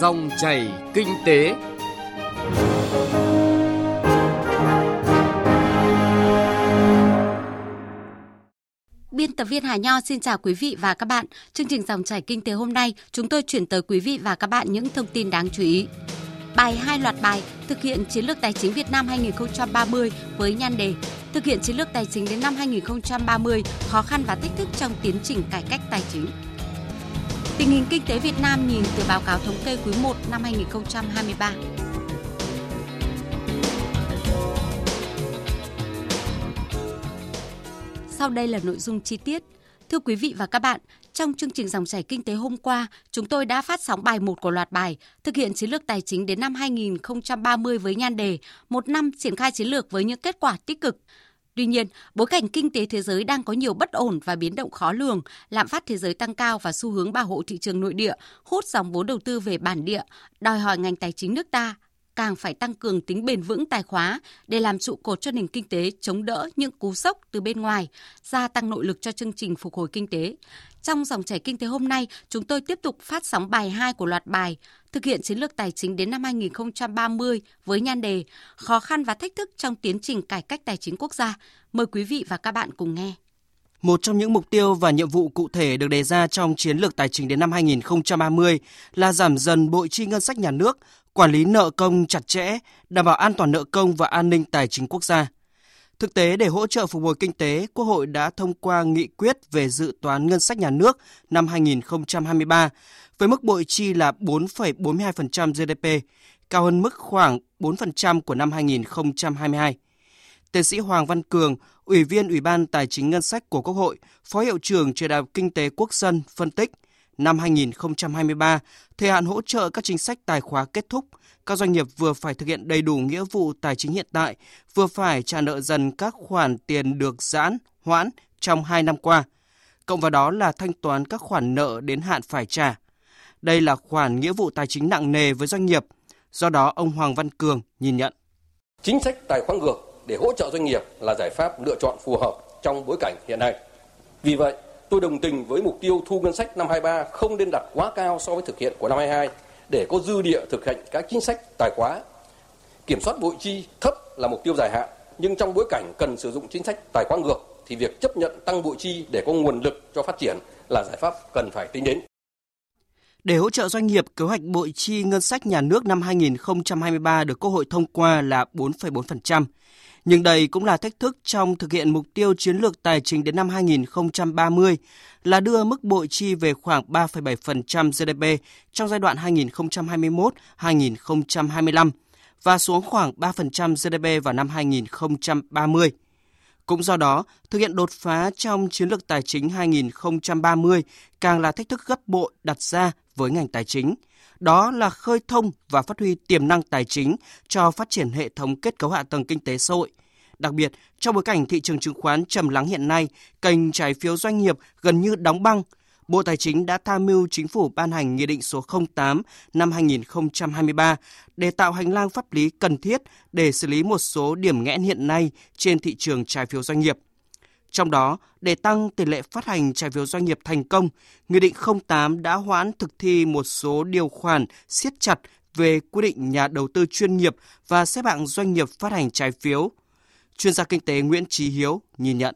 Dòng chảy kinh tế. Biên tập viên Hà Nho xin chào quý vị và các bạn. Chương trình dòng chảy kinh tế hôm nay, chúng tôi chuyển tới quý vị và các bạn những thông tin đáng chú ý. Bài hai loạt bài thực hiện chiến lược tài chính Việt Nam 2030 với nhan đề thực hiện chiến lược tài chính đến năm 2030, khó khăn và thách thức trong tiến trình cải cách tài chính. Tình hình kinh tế Việt Nam nhìn từ báo cáo thống kê quý 1 năm 2023. Sau đây là nội dung chi tiết. Thưa quý vị và các bạn, trong chương trình dòng chảy kinh tế hôm qua, chúng tôi đã phát sóng bài 1 của loạt bài thực hiện chiến lược tài chính đến năm 2030 với nhan đề một năm triển khai chiến lược với những kết quả tích cực. Tuy nhiên, bối cảnh kinh tế thế giới đang có nhiều bất ổn và biến động khó lường, lạm phát thế giới tăng cao và xu hướng bảo hộ thị trường nội địa, hút dòng vốn đầu tư về bản địa, đòi hỏi ngành tài chính nước ta càng phải tăng cường tính bền vững tài khóa để làm trụ cột cho nền kinh tế chống đỡ những cú sốc từ bên ngoài, gia tăng nội lực cho chương trình phục hồi kinh tế. Trong dòng chảy kinh tế hôm nay, chúng tôi tiếp tục phát sóng bài 2 của loạt bài thực hiện chiến lược tài chính đến năm 2030 với nhan đề Khó khăn và thách thức trong tiến trình cải cách tài chính quốc gia. Mời quý vị và các bạn cùng nghe. Một trong những mục tiêu và nhiệm vụ cụ thể được đề ra trong chiến lược tài chính đến năm 2030 là giảm dần bội chi ngân sách nhà nước, quản lý nợ công chặt chẽ, đảm bảo an toàn nợ công và an ninh tài chính quốc gia. Thực tế, để hỗ trợ phục hồi kinh tế, Quốc hội đã thông qua nghị quyết về dự toán ngân sách nhà nước năm 2023 với mức bội chi là 4,42% GDP, cao hơn mức khoảng 4% của năm 2022. Tiến sĩ Hoàng Văn Cường, Ủy viên Ủy ban Tài chính Ngân sách của Quốc hội, Phó Hiệu trưởng Trường Đại học Kinh tế Quốc dân phân tích, năm 2023, thời hạn hỗ trợ các chính sách tài khóa kết thúc, các doanh nghiệp vừa phải thực hiện đầy đủ nghĩa vụ tài chính hiện tại, vừa phải trả nợ dần các khoản tiền được giãn, hoãn trong 2 năm qua. Cộng vào đó là thanh toán các khoản nợ đến hạn phải trả. Đây là khoản nghĩa vụ tài chính nặng nề với doanh nghiệp. Do đó, ông Hoàng Văn Cường nhìn nhận. Chính sách tài khoá ngược để hỗ trợ doanh nghiệp là giải pháp lựa chọn phù hợp trong bối cảnh hiện nay. Vì vậy, tôi đồng tình với mục tiêu thu ngân sách năm 23 không nên đặt quá cao so với thực hiện của năm 22 để có dư địa thực hiện các chính sách tài khóa. Kiểm soát bội chi thấp là mục tiêu dài hạn, nhưng trong bối cảnh cần sử dụng chính sách tài khóa ngược thì việc chấp nhận tăng bội chi để có nguồn lực cho phát triển là giải pháp cần phải tính đến. Để hỗ trợ doanh nghiệp, kế hoạch bội chi ngân sách nhà nước năm 2023 được Quốc hội thông qua là 4,4%. Nhưng đây cũng là thách thức trong thực hiện mục tiêu chiến lược tài chính đến năm 2030 là đưa mức bội chi về khoảng 3,7% GDP trong giai đoạn 2021-2025 và xuống khoảng 3% GDP vào năm 2030. Cũng do đó, thực hiện đột phá trong chiến lược tài chính 2030 càng là thách thức gấp bội đặt ra với ngành tài chính. Đó là khơi thông và phát huy tiềm năng tài chính cho phát triển hệ thống kết cấu hạ tầng kinh tế xã hội. Đặc biệt, trong bối cảnh thị trường chứng khoán trầm lắng hiện nay, kênh trái phiếu doanh nghiệp gần như đóng băng, Bộ Tài chính đã tham mưu chính phủ ban hành Nghị định số 08 năm 2023 để tạo hành lang pháp lý cần thiết để xử lý một số điểm nghẽn hiện nay trên thị trường trái phiếu doanh nghiệp. Trong đó, để tăng tỷ lệ phát hành trái phiếu doanh nghiệp thành công, Nghị định 08 đã hoãn thực thi một số điều khoản siết chặt về quy định nhà đầu tư chuyên nghiệp và xếp hạng doanh nghiệp phát hành trái phiếu. Chuyên gia kinh tế Nguyễn Trí Hiếu nhìn nhận.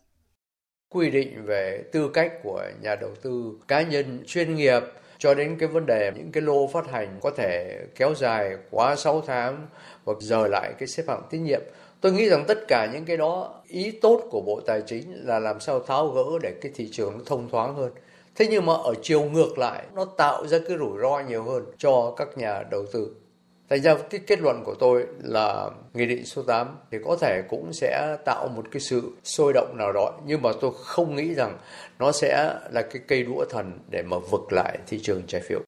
Quy định về tư cách của nhà đầu tư cá nhân chuyên nghiệp, cho đến cái vấn đề những cái lô phát hành có thể kéo dài quá 6 tháng hoặc giờ lại cái xếp hạng tín nhiệm Tôi nghĩ rằng tất cả những cái đó, ý tốt của Bộ Tài chính là làm sao tháo gỡ để cái thị trường nó thông thoáng hơn. Thế nhưng mà ở chiều ngược lại, nó tạo ra cái rủi ro nhiều hơn cho các nhà đầu tư. Thành ra cái kết luận của tôi là Nghị định số 8 thì có thể cũng sẽ tạo một cái sự sôi động nào đó, nhưng mà tôi không nghĩ rằng nó sẽ là cái cây đũa thần để mà vực lại thị trường trái phiếu.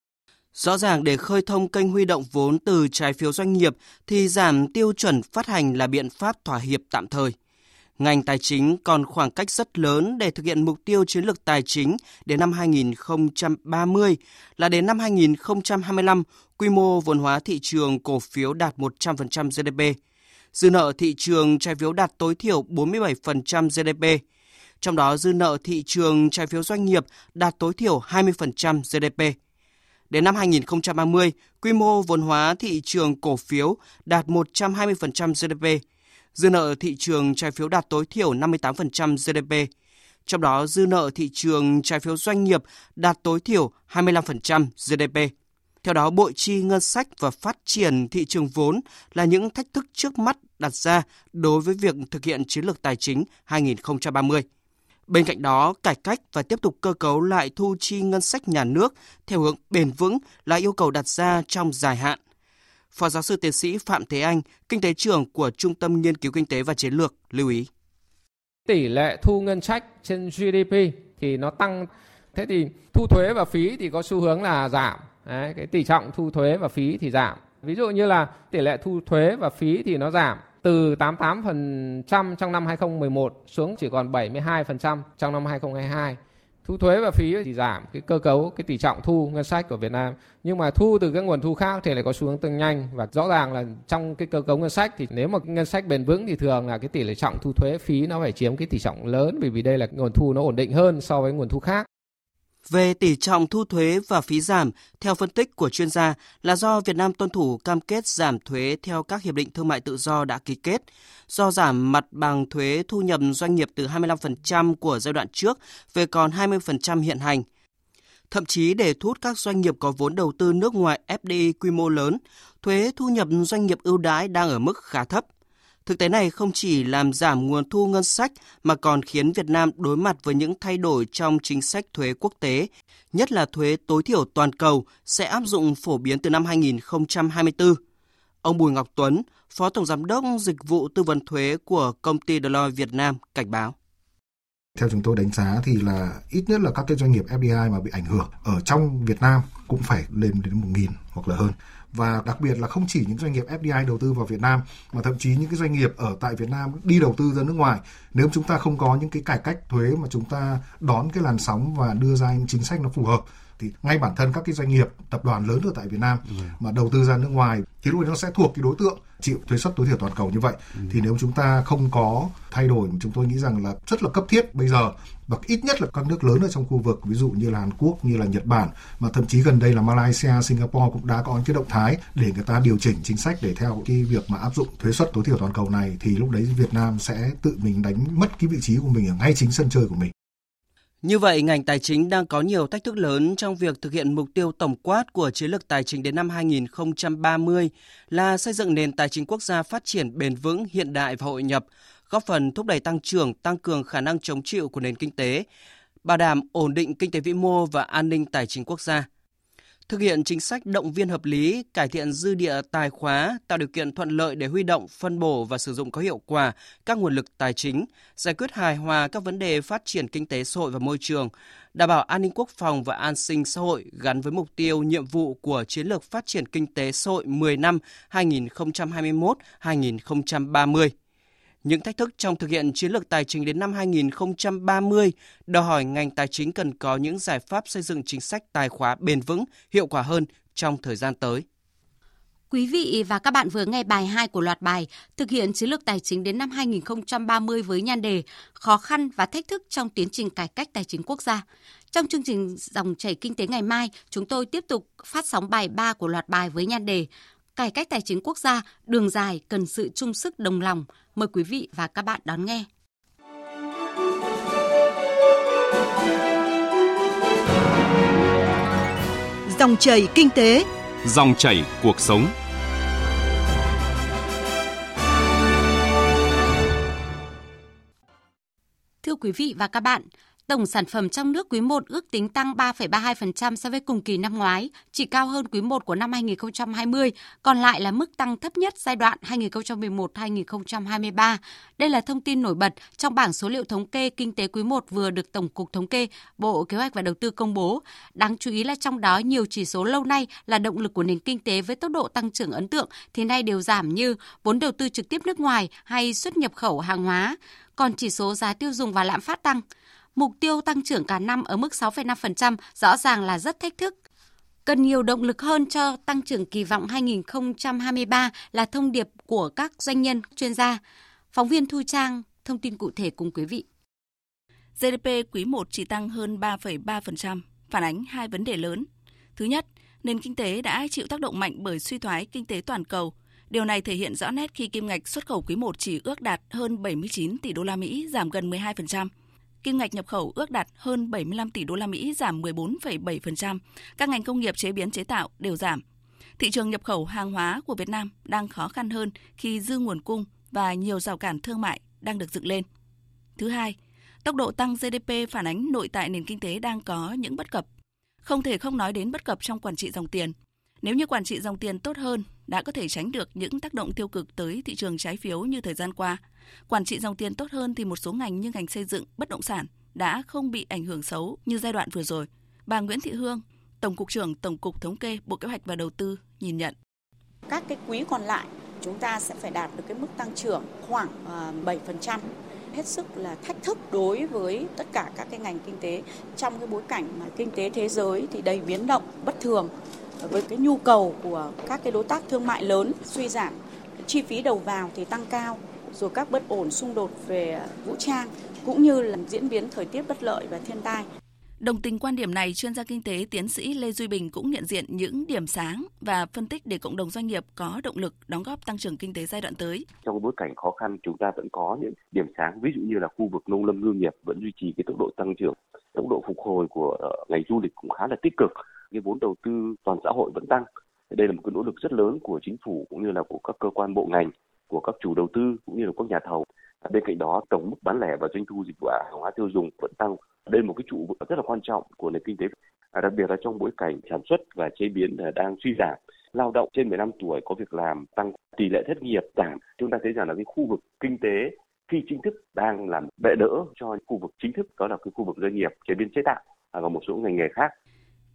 Rõ ràng để khơi thông kênh huy động vốn từ trái phiếu doanh nghiệp thì giảm tiêu chuẩn phát hành là biện pháp thỏa hiệp tạm thời. Ngành tài chính còn khoảng cách rất lớn để thực hiện mục tiêu chiến lược tài chính đến năm 2030 là đến năm 2025 quy mô vốn hóa thị trường cổ phiếu đạt 100% GDP. Dư nợ thị trường trái phiếu đạt tối thiểu 47% GDP. Trong đó dư nợ thị trường trái phiếu doanh nghiệp đạt tối thiểu 20% GDP Đến năm 2030, quy mô vốn hóa thị trường cổ phiếu đạt 120% GDP, dư nợ thị trường trái phiếu đạt tối thiểu 58% GDP. Trong đó, dư nợ thị trường trái phiếu doanh nghiệp đạt tối thiểu 25% GDP. Theo đó, Bộ chi ngân sách và phát triển thị trường vốn là những thách thức trước mắt đặt ra đối với việc thực hiện chiến lược tài chính 2030. Bên cạnh đó, cải cách và tiếp tục cơ cấu lại thu chi ngân sách nhà nước theo hướng bền vững là yêu cầu đặt ra trong dài hạn. Phó giáo sư tiến sĩ Phạm Thế Anh, kinh tế trưởng của Trung tâm Nghiên cứu Kinh tế và Chiến lược, lưu ý. Tỷ lệ thu ngân sách trên GDP thì nó tăng, thế thì thu thuế và phí thì có xu hướng là giảm. Đấy, cái tỷ trọng thu thuế và phí thì giảm. Ví dụ như là tỷ lệ thu thuế và phí thì nó giảm từ 88% trong năm 2011 xuống chỉ còn 72% trong năm 2022. Thu thuế và phí thì giảm, cái cơ cấu, cái tỷ trọng thu ngân sách của Việt Nam. Nhưng mà thu từ các nguồn thu khác thì lại có xu hướng tăng nhanh và rõ ràng là trong cái cơ cấu ngân sách thì nếu mà ngân sách bền vững thì thường là cái tỷ lệ trọng thu thuế, phí nó phải chiếm cái tỷ trọng lớn bởi vì đây là nguồn thu nó ổn định hơn so với nguồn thu khác. Về tỷ trọng thu thuế và phí giảm, theo phân tích của chuyên gia là do Việt Nam tuân thủ cam kết giảm thuế theo các hiệp định thương mại tự do đã ký kết, do giảm mặt bằng thuế thu nhập doanh nghiệp từ 25% của giai đoạn trước về còn 20% hiện hành. Thậm chí để thu hút các doanh nghiệp có vốn đầu tư nước ngoài FDI quy mô lớn, thuế thu nhập doanh nghiệp ưu đãi đang ở mức khá thấp. Thực tế này không chỉ làm giảm nguồn thu ngân sách mà còn khiến Việt Nam đối mặt với những thay đổi trong chính sách thuế quốc tế, nhất là thuế tối thiểu toàn cầu sẽ áp dụng phổ biến từ năm 2024. Ông Bùi Ngọc Tuấn, Phó Tổng Giám đốc Dịch vụ Tư vấn Thuế của công ty Deloitte Việt Nam cảnh báo. Theo chúng tôi đánh giá thì là ít nhất là các cái doanh nghiệp FDI mà bị ảnh hưởng ở trong Việt Nam cũng phải lên đến 1.000 hoặc là hơn và đặc biệt là không chỉ những doanh nghiệp FDI đầu tư vào Việt Nam, mà thậm chí những cái doanh nghiệp ở tại Việt Nam đi đầu tư ra nước ngoài. Nếu chúng ta không có những cái cải cách thuế mà chúng ta đón cái làn sóng và đưa ra những chính sách nó phù hợp thì ngay bản thân các cái doanh nghiệp tập đoàn lớn ở tại Việt Nam ừ. mà đầu tư ra nước ngoài thì lúc nó sẽ thuộc cái đối tượng chịu thuế suất tối thiểu toàn cầu như vậy ừ. thì nếu chúng ta không có thay đổi chúng tôi nghĩ rằng là rất là cấp thiết bây giờ và ít nhất là các nước lớn ở trong khu vực ví dụ như là Hàn Quốc như là Nhật Bản mà thậm chí gần đây là Malaysia, Singapore cũng đã có những cái động thái để người ta điều chỉnh chính sách để theo cái việc mà áp dụng thuế suất tối thiểu toàn cầu này thì lúc đấy Việt Nam sẽ tự mình đánh mất cái vị trí của mình ở ngay chính sân chơi của mình. Như vậy, ngành tài chính đang có nhiều thách thức lớn trong việc thực hiện mục tiêu tổng quát của chiến lược tài chính đến năm 2030 là xây dựng nền tài chính quốc gia phát triển bền vững, hiện đại và hội nhập, góp phần thúc đẩy tăng trưởng, tăng cường khả năng chống chịu của nền kinh tế, bảo đảm ổn định kinh tế vĩ mô và an ninh tài chính quốc gia thực hiện chính sách động viên hợp lý, cải thiện dư địa tài khóa, tạo điều kiện thuận lợi để huy động, phân bổ và sử dụng có hiệu quả các nguồn lực tài chính, giải quyết hài hòa các vấn đề phát triển kinh tế xã hội và môi trường, đảm bảo an ninh quốc phòng và an sinh xã hội gắn với mục tiêu nhiệm vụ của chiến lược phát triển kinh tế xã hội 10 năm 2021-2030. Những thách thức trong thực hiện chiến lược tài chính đến năm 2030 đòi hỏi ngành tài chính cần có những giải pháp xây dựng chính sách tài khóa bền vững, hiệu quả hơn trong thời gian tới. Quý vị và các bạn vừa nghe bài 2 của loạt bài thực hiện chiến lược tài chính đến năm 2030 với nhan đề Khó khăn và thách thức trong tiến trình cải cách tài chính quốc gia. Trong chương trình Dòng chảy kinh tế ngày mai, chúng tôi tiếp tục phát sóng bài 3 của loạt bài với nhan đề Cải cách tài chính quốc gia, đường dài cần sự chung sức đồng lòng. Mời quý vị và các bạn đón nghe. Dòng chảy kinh tế, dòng chảy cuộc sống. Thưa quý vị và các bạn, Tổng sản phẩm trong nước quý 1 ước tính tăng 3,32% so với cùng kỳ năm ngoái, chỉ cao hơn quý 1 của năm 2020, còn lại là mức tăng thấp nhất giai đoạn 2011-2023. Đây là thông tin nổi bật trong bảng số liệu thống kê kinh tế quý 1 vừa được Tổng cục Thống kê, Bộ Kế hoạch và Đầu tư công bố. Đáng chú ý là trong đó nhiều chỉ số lâu nay là động lực của nền kinh tế với tốc độ tăng trưởng ấn tượng thì nay đều giảm như vốn đầu tư trực tiếp nước ngoài hay xuất nhập khẩu hàng hóa, còn chỉ số giá tiêu dùng và lạm phát tăng mục tiêu tăng trưởng cả năm ở mức 6,5% rõ ràng là rất thách thức. Cần nhiều động lực hơn cho tăng trưởng kỳ vọng 2023 là thông điệp của các doanh nhân, chuyên gia. Phóng viên Thu Trang thông tin cụ thể cùng quý vị. GDP quý 1 chỉ tăng hơn 3,3%, phản ánh hai vấn đề lớn. Thứ nhất, nền kinh tế đã chịu tác động mạnh bởi suy thoái kinh tế toàn cầu. Điều này thể hiện rõ nét khi kim ngạch xuất khẩu quý 1 chỉ ước đạt hơn 79 tỷ đô la Mỹ, giảm gần 12%. Kim ngạch nhập khẩu ước đạt hơn 75 tỷ đô la Mỹ, giảm 14,7%. Các ngành công nghiệp chế biến chế tạo đều giảm. Thị trường nhập khẩu hàng hóa của Việt Nam đang khó khăn hơn khi dư nguồn cung và nhiều rào cản thương mại đang được dựng lên. Thứ hai, tốc độ tăng GDP phản ánh nội tại nền kinh tế đang có những bất cập. Không thể không nói đến bất cập trong quản trị dòng tiền. Nếu như quản trị dòng tiền tốt hơn, đã có thể tránh được những tác động tiêu cực tới thị trường trái phiếu như thời gian qua. Quản trị dòng tiền tốt hơn thì một số ngành như ngành xây dựng, bất động sản đã không bị ảnh hưởng xấu như giai đoạn vừa rồi. Bà Nguyễn Thị Hương, Tổng cục trưởng Tổng cục Thống kê Bộ Kế hoạch và Đầu tư nhìn nhận. Các cái quý còn lại chúng ta sẽ phải đạt được cái mức tăng trưởng khoảng ờ, 7% hết sức là thách thức đối với tất cả các cái ngành kinh tế trong cái bối cảnh mà kinh tế thế giới thì đầy biến động bất thường ờ, với cái nhu cầu của các cái đối tác thương mại lớn suy giảm chi phí đầu vào thì tăng cao rồi các bất ổn xung đột về vũ trang cũng như là diễn biến thời tiết bất lợi và thiên tai Đồng tình quan điểm này, chuyên gia kinh tế tiến sĩ Lê Duy Bình cũng nhận diện những điểm sáng và phân tích để cộng đồng doanh nghiệp có động lực đóng góp tăng trưởng kinh tế giai đoạn tới. Trong bối cảnh khó khăn, chúng ta vẫn có những điểm sáng, ví dụ như là khu vực nông lâm ngư nghiệp vẫn duy trì cái tốc độ tăng trưởng, tốc độ phục hồi của ờ, ngành du lịch cũng khá là tích cực, cái vốn đầu tư toàn xã hội vẫn tăng. Đây là một cái nỗ lực rất lớn của chính phủ cũng như là của các cơ quan bộ ngành, của các chủ đầu tư cũng như là các nhà thầu. À, bên cạnh đó, tổng mức bán lẻ và doanh thu dịch vụ hàng hóa tiêu dùng vẫn tăng. Đây là một cái trụ rất là quan trọng của nền kinh tế, à, đặc biệt là trong bối cảnh sản xuất và chế biến à, đang suy giảm lao động trên 15 tuổi có việc làm tăng tỷ lệ thất nghiệp giảm. Chúng ta thấy rằng là cái khu vực kinh tế phi chính thức đang làm bệ đỡ cho khu vực chính thức đó là cái khu vực doanh nghiệp chế biến chế tạo và một số ngành nghề khác.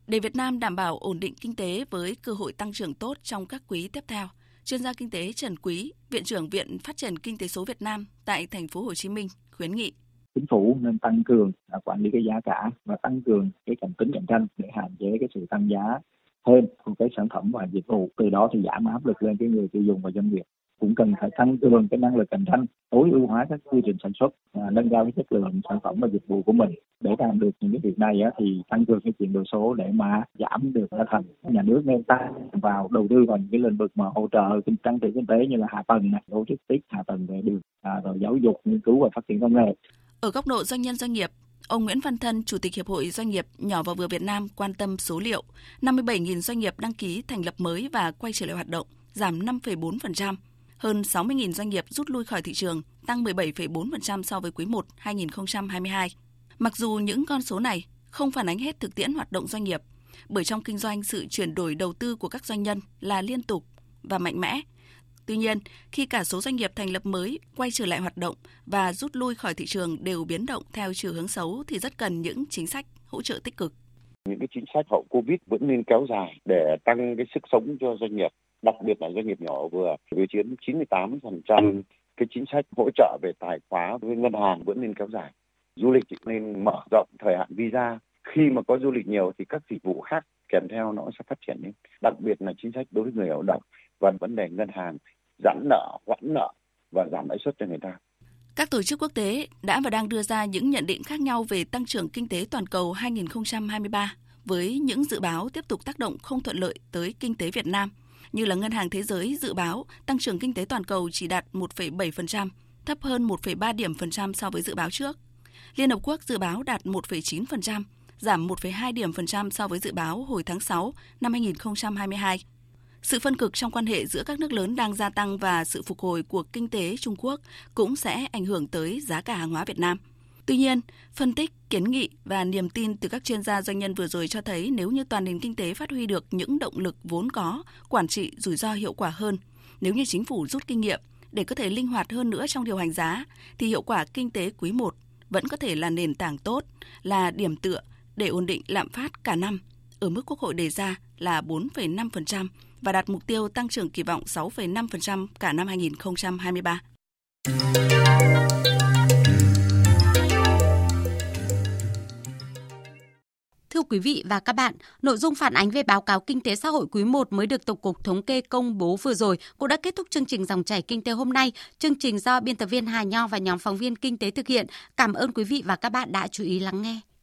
Để Việt Nam đảm bảo ổn định kinh tế với cơ hội tăng trưởng tốt trong các quý tiếp theo, chuyên gia kinh tế Trần Quý, viện trưởng Viện Phát triển Kinh tế số Việt Nam tại thành phố Hồ Chí Minh khuyến nghị. Chính phủ nên tăng cường à, quản lý cái giá cả và tăng cường cái cạnh tính cạnh tranh để hạn chế cái sự tăng giá thêm của cái sản phẩm và dịch vụ. Từ đó thì giảm áp lực lên cái người tiêu dùng và doanh nghiệp cũng cần phải tăng cường cái năng lực cạnh tranh tối ưu hóa các quy trình sản xuất và nâng cao cái chất lượng sản phẩm và dịch vụ của mình. Để làm được những cái việc này á, thì tăng cường cái chuyển đổi số để mà giảm được giá thành. Nhà nước nên tăng vào đầu tư vào những cái lĩnh vực mà hỗ trợ kinh tăng trưởng kinh tế như là hạ tầng này logistics hạ tầng về đường à, rồi giáo dục nghiên cứu và phát triển công nghệ. Ở góc độ doanh nhân doanh nghiệp, ông Nguyễn Văn Thân, Chủ tịch Hiệp hội Doanh nghiệp nhỏ và vừa Việt Nam quan tâm số liệu 57.000 doanh nghiệp đăng ký thành lập mới và quay trở lại hoạt động, giảm 5,4%. Hơn 60.000 doanh nghiệp rút lui khỏi thị trường, tăng 17,4% so với quý 1 2022. Mặc dù những con số này không phản ánh hết thực tiễn hoạt động doanh nghiệp, bởi trong kinh doanh sự chuyển đổi đầu tư của các doanh nhân là liên tục và mạnh mẽ, Tuy nhiên, khi cả số doanh nghiệp thành lập mới quay trở lại hoạt động và rút lui khỏi thị trường đều biến động theo chiều hướng xấu thì rất cần những chính sách hỗ trợ tích cực. Những cái chính sách hậu Covid vẫn nên kéo dài để tăng cái sức sống cho doanh nghiệp, đặc biệt là doanh nghiệp nhỏ vừa với chiếm 98% cái chính sách hỗ trợ về tài khóa với ngân hàng vẫn nên kéo dài. Du lịch nên mở rộng thời hạn visa. Khi mà có du lịch nhiều thì các dịch vụ khác kèm theo nó sẽ phát triển lên. Đặc biệt là chính sách đối với người lao động và vấn đề ngân hàng giãn nợ, hoãn nợ và giảm lãi suất cho người ta. Các tổ chức quốc tế đã và đang đưa ra những nhận định khác nhau về tăng trưởng kinh tế toàn cầu 2023 với những dự báo tiếp tục tác động không thuận lợi tới kinh tế Việt Nam, như là Ngân hàng Thế giới dự báo tăng trưởng kinh tế toàn cầu chỉ đạt 1,7%, thấp hơn 1,3 điểm phần trăm so với dự báo trước. Liên Hợp Quốc dự báo đạt 1,9%, giảm 1,2 điểm phần trăm so với dự báo hồi tháng 6 năm 2022. Sự phân cực trong quan hệ giữa các nước lớn đang gia tăng và sự phục hồi của kinh tế Trung Quốc cũng sẽ ảnh hưởng tới giá cả hàng hóa Việt Nam. Tuy nhiên, phân tích, kiến nghị và niềm tin từ các chuyên gia doanh nhân vừa rồi cho thấy nếu như toàn nền kinh tế phát huy được những động lực vốn có, quản trị rủi ro hiệu quả hơn, nếu như chính phủ rút kinh nghiệm để có thể linh hoạt hơn nữa trong điều hành giá, thì hiệu quả kinh tế quý 1 vẫn có thể là nền tảng tốt, là điểm tựa để ổn định lạm phát cả năm ở mức Quốc hội đề ra là 4,5% và đạt mục tiêu tăng trưởng kỳ vọng 6,5% cả năm 2023. Quý vị và các bạn, nội dung phản ánh về báo cáo kinh tế xã hội quý 1 mới được Tổng cục Thống kê công bố vừa rồi cũng đã kết thúc chương trình dòng chảy kinh tế hôm nay. Chương trình do biên tập viên Hà Nho và nhóm phóng viên kinh tế thực hiện. Cảm ơn quý vị và các bạn đã chú ý lắng nghe.